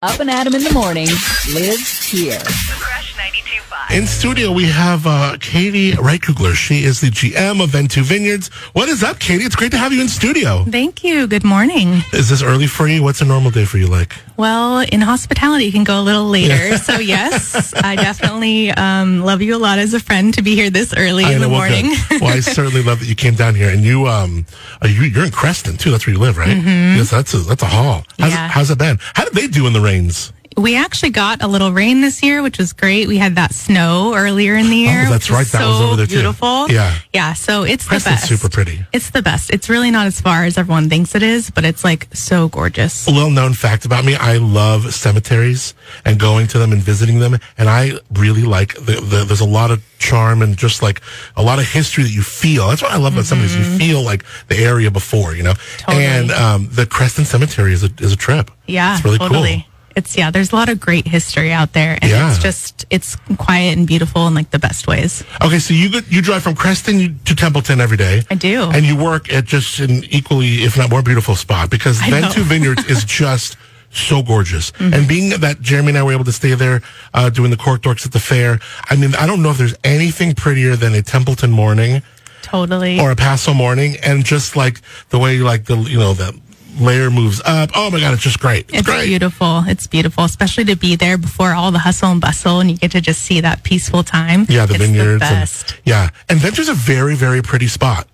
Up and Adam in the morning lives here. Crush 92.5. In studio, we have uh, Katie Rehkugler. She is the GM of Venteux Vineyards. What is up, Katie? It's great to have you in studio. Thank you. Good morning. Is this early for you? What's a normal day for you like? Well, in hospitality, you can go a little later. So, yes, I definitely um, love you a lot as a friend to be here this early I in the know, well, morning. well, I certainly love that you came down here, and you um, uh, you, you're in Creston too. That's where you live, right? Yes, that's a that's a haul. How's, Mm-hmm. Yeah. how's it been? How did they do in the rains? We actually got a little rain this year, which was great. We had that snow earlier in the year. Oh, that's right. That was over there, too. beautiful. Yeah. Yeah. So it's Creston's the best. super pretty. It's the best. It's really not as far as everyone thinks it is, but it's like so gorgeous. A little known fact about me: I love cemeteries and going to them and visiting them, and I really like the, the there's a lot of charm and just like a lot of history that you feel. That's what I love about cemeteries. You feel like the area before, you know. Mm-hmm. Totally. And um, the Creston Cemetery is a is a trip. Yeah, it's really totally. cool. It's yeah, there's a lot of great history out there, and Yeah. it's just it's quiet and beautiful in like the best ways. Okay, so you you drive from Creston to Templeton every day. I do. and you work at just an equally, if not more beautiful spot because I know. Venteux Vineyards is just so gorgeous. Mm-hmm. And being that Jeremy and I were able to stay there uh, doing the cork dorks at the fair, I mean, I don't know if there's anything prettier than a Templeton morning Totally. or a Paso morning, and just like the way like the you know the layer moves up. Oh my god, it's just great. It's, It's great. beautiful. It's beautiful, especially to be there before all the hustle and bustle, and you get to just see that peaceful time. Yeah, the it's vineyards. The best. And, yeah, and Venteux's a very very pretty spot.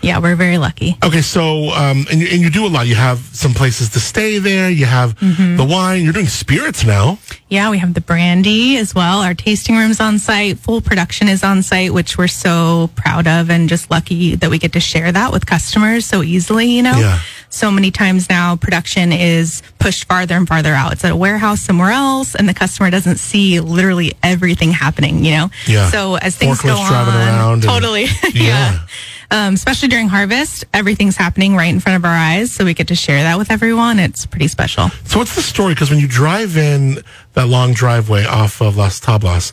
yeah, we're very lucky. Okay, so um, and you, and you do a lot. You have some places to stay there. You have Mm-hmm. the wine. You're doing spirits now. Yeah, we have the brandy as well. Our tasting room's on site. Full production is on site, which we're so proud of and just lucky that we get to share that with customers so easily, you know? Yeah. So many times now production is pushed farther and farther out. It's at a warehouse somewhere else and the customer doesn't see literally everything happening, you know? Yeah. So as things go on. around and- totally. Yeah. yeah. Um, especially during harvest, everything's happening right in front of our eyes. So we get to share that with everyone. It's pretty special. So what's the story? Because when you drive in that long driveway off of Las Tablas,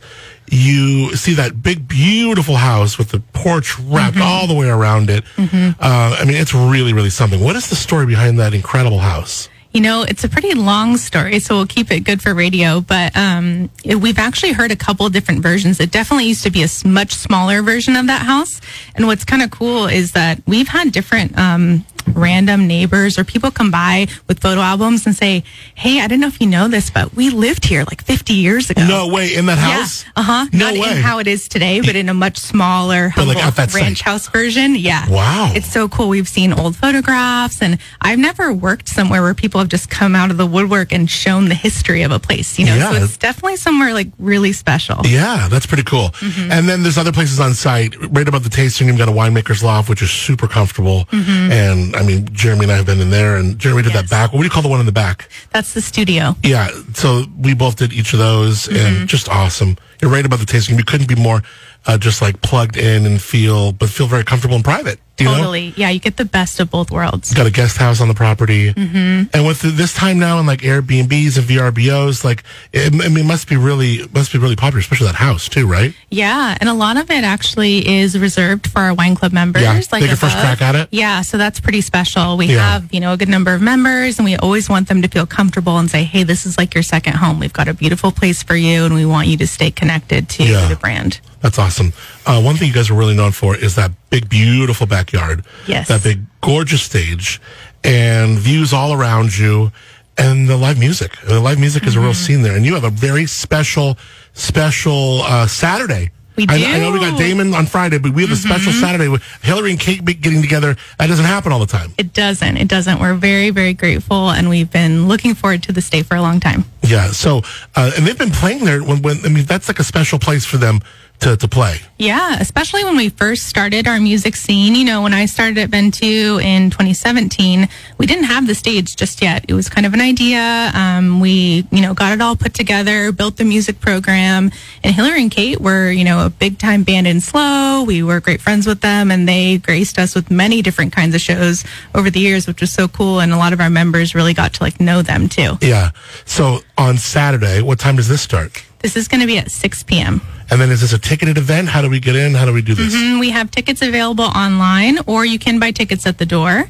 you see that big, beautiful house with the porch wrapped Mm-hmm. all the way around it. Uh, I mean, it's really, really something. What is the story behind that incredible house? You know, it's a pretty long story, so we'll keep it good for radio. But um, it- we've actually heard a couple of different versions. It definitely used to be a much smaller version of that house. And what's kind of cool is that we've had different um, random neighbors or people come by with photo albums and say, "Hey, I don't know if you know this, but we lived here like 50 years ago." No way, in that house? Yeah. Uh huh. No Not way. in how it is today, but in a much smaller, But, like, humble ranch site. house version. Yeah. Wow. It's so cool. We've seen old photographs, and I've never worked somewhere where people have just come out of the woodwork and shown the history of a place. You know, Yeah. so it's definitely somewhere like really special. Yeah, that's pretty cool. Mm-hmm. And then there's other places on site. Right above the tasting room, got a winemaker's loft, which is super comfortable. And I mean, Jeremy and I have been in there, and Jeremy did that Mm-hmm. Back. What do you call the one in the back? That's the studio. Yeah, so we both did each of those, Mm-hmm. and just awesome. You're right about the tasting. You couldn't be more uh, just like plugged in and feel, but feel very comfortable and private. You know? Totally. Yeah, you get the best of both worlds. Got a guest house on the property, mm-hmm. and with this time now, and like Airbnbs and VRBOs, like it, I mean, it must be really must be really popular, especially that house too, right? Yeah, and a lot of it actually is reserved for our wine club members. Yeah, take your first crack at it? Yeah, so that's pretty special. We Yeah. have you know a good number of members, and we always want them to feel comfortable and say, "Hey, this is like your second home. We've got a beautiful place for you, and we want you to stay connected to Yeah. the brand." That's awesome. Uh, one thing you guys are really known for is that big, beautiful backyard. Yes. That big, gorgeous stage and views all around you and the live music. The live music is a Mm-hmm. real scene there. And you have a very special, special uh, Saturday. We I, I know we. Mm-hmm. got Damon on Friday, but we have a special Saturday with Hilary and Kate getting together. That doesn't happen all the time. It doesn't. It doesn't. We're very, very grateful, and we've been looking forward to this day for a long time. Yeah. So, uh, and they've been playing there when, when, I mean, that's like a special place for them to, to play. Yeah, especially when we first started our music scene. You know, when I started at Venteux in 2017, we didn't have the stage just yet. It was kind of an idea. Um, we, you know, got it all put together, built the music program, and Hilary and Kate were, you know, a big time band in SLO. We were great friends with them, and they graced us with many different kinds of shows over the years, which was so cool. And a lot of our members really got to like know them too. Yeah. So on Saturday, what time does this start? This is going to be at 6 p.m. And then is this a ticketed event? How do we get in? How do we do this? Mm, We have tickets available online, or you can buy tickets at the door.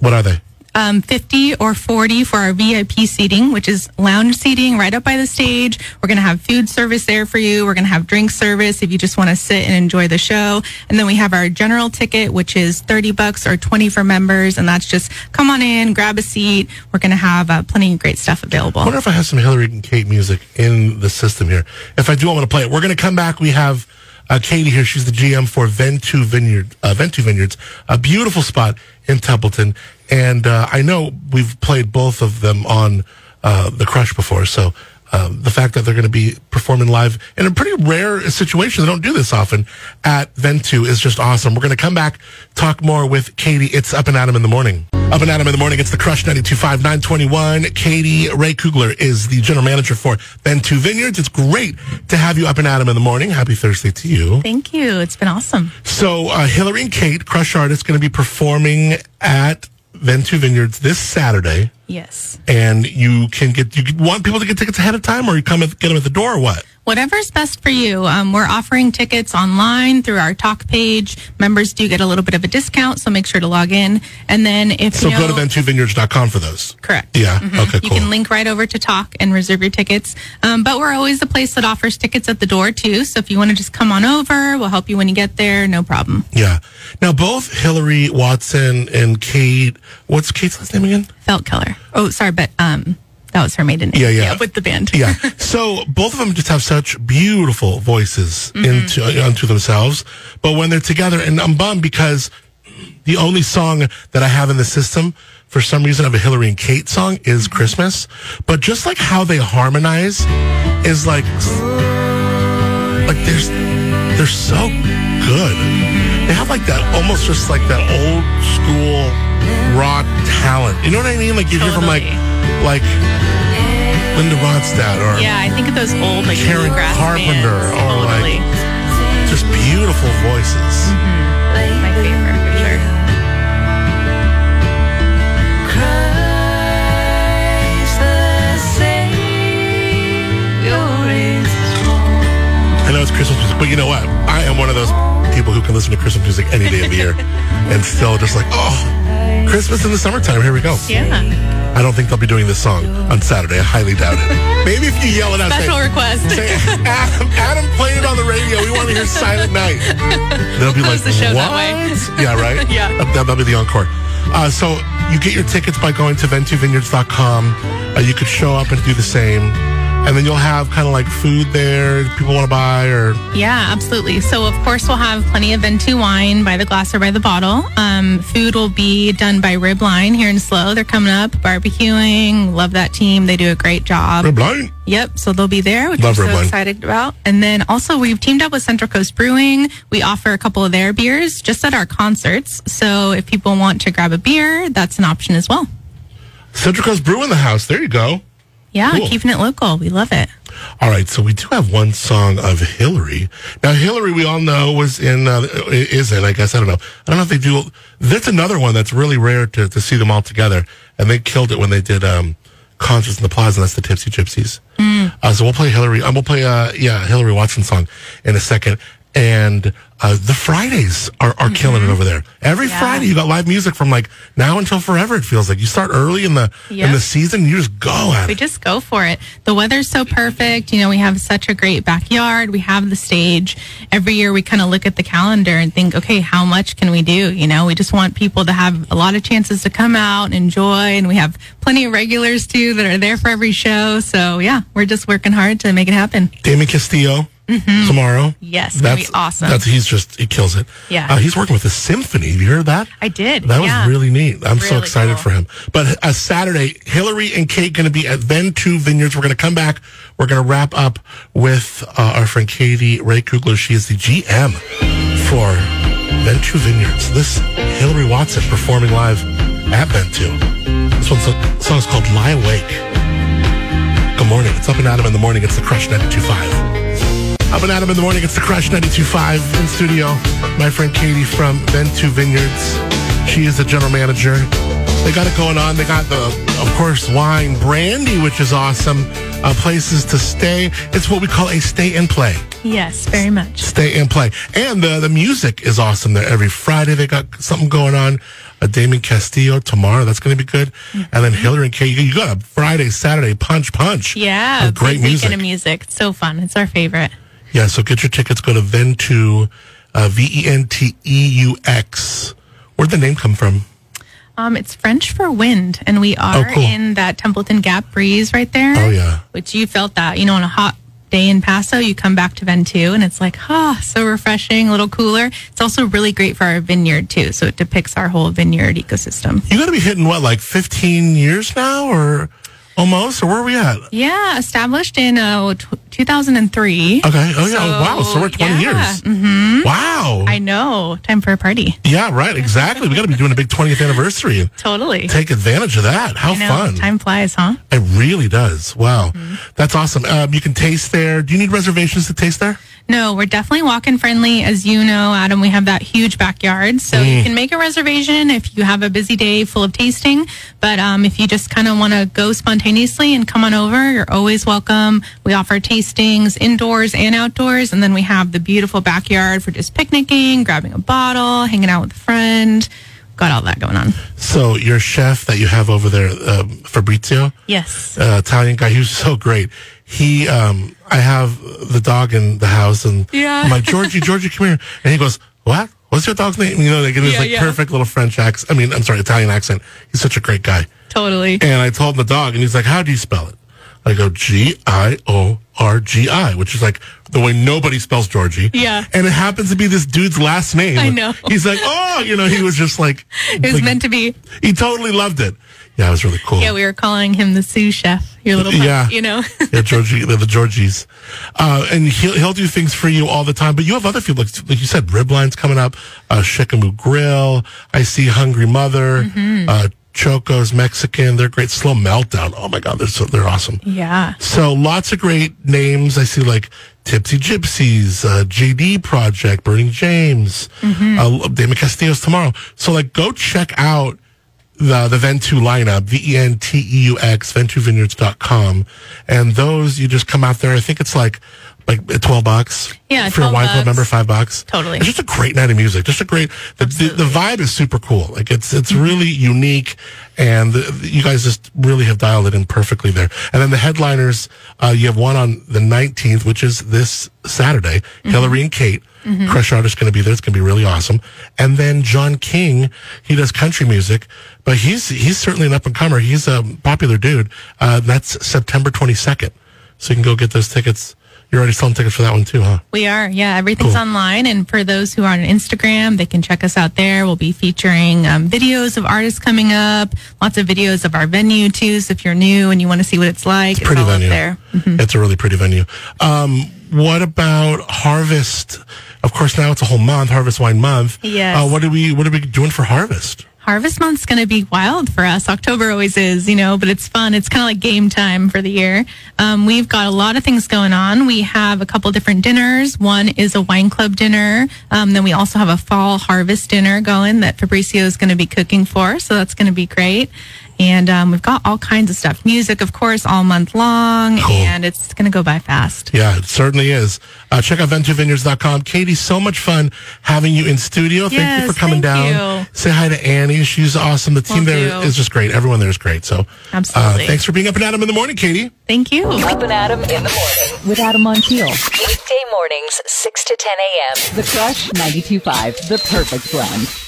What are they? Um, 50 or 40 for our VIP seating, which is lounge seating right up by the stage. We're going to have food service there for you. We're going to have drink service if you just want to sit and enjoy the show. And then we have our general ticket, which is 30 bucks or 20 for members. And that's just come on in, grab a seat. We're going to have uh, plenty of great stuff available. I wonder if I have some Hilary and Kate music in the system here. If I do, I want to play it. We're going to come back. We have uh, Katie here. She's the GM for Venteux Vineyard, uh, Venteux Vineyards, a beautiful spot in Templeton. And uh, I know we've played both of them on uh, the Crush before, so. Um, the fact that they're going to be performing live in a pretty rare situation, they don't do this often at Venteux is just awesome. We're going to come back, talk more with Katie. It's Up and Adam in the morning. Up and Adam in the morning. It's the Crush 92.5, 921. Katie Rehkugler is the general manager for Venteux Vineyards. It's great to have you up and Adam in the morning. Happy Thursday to you. Thank you. It's been awesome. So, uh, Hilary and Kate, Crush artists, going to be performing at Venteux Vineyards this Saturday. Yes. And you can get, you want people to get tickets ahead of time or you come and get them at the door or what? Whatever's best for you. Um, we're offering tickets online through our Tock page. Members do get a little bit of a discount, so make sure to log in. And then if So you know, go to venteuxvineyards.com for those. Correct. Yeah. Mhm. Okay, You cool. can link right over to Tock and reserve your tickets. Um, but we're always the place that offers tickets at the door too. So if you want to just come on over, we'll help you when you get there. No problem. Yeah. Now, both Hilary Watson and Kate, what's Kate's last name again? Felt killer. Oh, sorry, but um, that was her maiden name. Yeah, yeah. with the band. Yeah. so both of them just have such beautiful voices into uh, unto themselves. But when they're together, and I'm bummed because the only song that I have in the system for some reason of a Hilary and Kate song is Christmas. But just like how they harmonize is like like there's they're so good. They have like that almost just like that old school raw talent. You know what I mean? Like you hear from like Totally. Like Linda Ronstadt or Yeah, I think of those old like Karen bluegrass Carpenter bands. or, like, just beautiful voices. Mm-hmm. my favorite for sure. I know it's Christmas music, but you know what? I am one of those people who can listen to Christmas music any day of the year and still just like, oh, Christmas in the summertime. Here we go. Yeah. I don't think they'll be doing this song on Saturday. I highly doubt it. Maybe if you yell it out, Special say, request. say, Adam, Adam, play it on the radio. We want to hear Silent Night. They'll be like, the show what? that way. Yeah, right? Yeah. That, that'll be the encore. Uh, so you get your tickets by going to venteuxvineyards.com. Uh, you could show up and do the same. And then you'll have kind of like food there people want to buy or Yeah, absolutely. So, of course, we'll have plenty of Venteux wine by the glass or by the bottle. Um, food will be done by Ribline here in SLO. They're coming up, barbecuing. Love that team. They do a great job. We're. Yep. So they'll be there, which Love we're so excited about. And then also we've teamed up with Central Coast Brewing. We offer a couple of their beers just at our concerts. So if people want to grab a beer, that's an option as well. Central Coast Brew in the house. There you go. Yeah, Cool. keeping it local. We love it. All right, so we do have one song of Hilary. Now, Hilary, we all know was in, uh, is in, I guess, I don't know. I don't know if they do, that's another one that's really rare to, to see them all together. And they killed it when they did, um, concerts in the plaza. That's the Tipsy Gypsies. Uh, so we'll play Hilary, uh, we'll play, uh, yeah, Hilary Watson song in a second. And, uh, the Fridays are, are killing it over there. Every Yeah. Friday, you got live music from like now until forever. It feels like you start early in the, in the season, you just go at We it. just go for it. The weather's so perfect. You know, we have such a great backyard. We have the stage. Every year we kind of look at the calendar and think, okay, how much can we do? You know, we just want people to have a lot of chances to come out and enjoy. And we have plenty of regulars too that are there for every show. So yeah, we're just working hard to make it happen. Damon Castillo tomorrow. Yes, that's be awesome. That's he's just he kills it. Yeah. uh, he's working with the symphony. Have you heard that? I did. That was yeah. really neat. I'm so excited cool. for him. But uh, Saturday, Hilary and Kate going to be at Venteux Vineyards. We're going to come back. We're going to wrap up with uh, our friend Katie Rehkugler. She is the GM for Venteux Vineyards. This Hilary Watson performing live at Venteux. This one's a song's called "Lie Awake." Good morning. It's up and Adam in the morning. It's the Crush 92.5. Up and Adam in the morning. It's the Crush 92.5 in studio. My friend Katie from Venteux Vineyards. She is the general manager. They got it going on. They got the, of course, wine, brandy, which is awesome. Uh, places to stay. It's what we call a stay and play. Yes, very much. Stay and play. And the, the music is awesome there. Every Friday they got something going on. uh, Damon Castillo tomorrow. That's going to be good. And then Hilary and Kay, you, you got a Friday, Saturday punch punch. Yeah, great music. weekend of music. It's so fun. It's our favorite. Yeah, so get your tickets. Go to Venteux, uh, V E N T E U X. Where'd the name come from? Um, it's French for wind, and we are Oh, cool. in that Templeton Gap breeze right there. Oh, yeah. Which you felt that, you know, on a hot day in Paso, you come back to Venteux, and it's like, ah, so refreshing, a little cooler. It's also really great for our vineyard too, so it depicts our whole vineyard ecosystem. You got to be hitting what, like 15 years now or almost? Or where are we at? Yeah, established in uh, t- 2003. Okay. Oh, yeah. So, wow. So we're 20 yeah. years. Mm-hmm. Wow. I know. Time for a party. yeah, right. Exactly. We got to be doing a big 20th anniversary Totally. take advantage of that. How fun. Time flies, huh? It really does. Wow. Mm-hmm. That's awesome. Um, you can taste there. Do you need reservations to taste there? No, we're definitely walk-in friendly. As you know, Adam, we have that huge backyard, so Mm. you can make a reservation if you have a busy day full of tasting. But um, if you just kind of want to go spontaneously and come on over, you're always welcome. We offer tastings indoors and outdoors, and then we have the beautiful backyard for just picnicking, grabbing a bottle, hanging out with a friend. Got all that going on. So your chef that you have over there, um, Fabrizio, Yes. uh, Italian guy, he was so great. He, um, I have the dog in the house and Yeah. I'm like, Georgie, Georgie, come here. And he goes, what? What's your dog's name? You know, they give his Yeah, like yeah. perfect little French accent. I mean, I'm sorry, Italian accent. He's such a great guy. Totally. And I told him the dog and he's like, how do you spell it? I go, G-I-O-R-G-I, which is like the way nobody spells Georgie. Yeah. And it happens to be this dude's last name. I know. He's like, oh, you know, he was just like, It was like- meant to be. he totally loved it. Yeah, it was really cool. Yeah, we were calling him the sous chef. Your little, pup, Yeah. you know. yeah, Georgie, the, the Georgies, uh, and he'll he'll do things for you all the time. But you have other people, like, like you said, Ribline's coming up, uh, Shikamu Grill. I see Hungry Mother, Mm-hmm. uh, Choco's Mexican. They're great. Slow Meltdown. Oh my God, they're so they're awesome. yeah. So lots of great names. I see like Tipsy Gypsies, uh, JD Project, Burning James, Mm-hmm. uh, Damon Castillo's tomorrow. So like go check out the, the Venteux lineup, V-E-N-T-E-U-X, venteuxvineyards.com. And those, you just come out there. I think it's like, like 12 bucks. Yeah, you're a 12 wine club member, five bucks. Totally. It's just a great night of music. Just a great, the, the, the vibe is super cool. Like it's, it's Mm-hmm. really unique and the, you guys just really have dialed it in perfectly there. And then the headliners, uh, you have one on the 19th, which is this Saturday, Mm-hmm. Hilary and Kate. Crush Artist is going to be there. It's going to be really awesome. And then John King, he does country music, but he's he's certainly an up and comer. He's a popular dude. Uh, that's September 22nd. So you can go get those tickets. You're already selling tickets for that one too, huh? We are, yeah. Everything's Cool. online, and for those who are on Instagram, they can check us out there. We'll be featuring um, videos of artists coming up, lots of videos of our venue too. So if you're new and you want to see what it's like, it's, pretty all venue. up there. It's a really pretty venue. Um, what about Harvest? Of course, now it's a whole month, Harvest Wine Month. Yeah. Uh, what are we What are we doing for Harvest? Harvest month's going to be wild for us. October always is, you know, but it's fun. It's kind of like game time for the year. Um, we've got a lot of things going on. We have a couple different dinners. One is a wine club dinner. Um, then we also have a fall harvest dinner going that Fabricio is going to be cooking for. So that's going to be great. And um, we've got all kinds of stuff. Music, of course, all month long. Cool. And it's going to go by fast. Yeah, it certainly is. Uh, check out venteuxvineyards.com. Katie, so much fun having you in studio. Thank you for coming thank down. you. Say hi to Annie. She's awesome. The team Will there is do. just great. Everyone there is great. So, Absolutely. Uh, thanks for being up and at 'em in the morning, Katie. Thank you. Up and Adam in the morning. With Adam on Montiel. Weekday mornings, 6 to 10 a.m. The Crush 92.5. The perfect blend.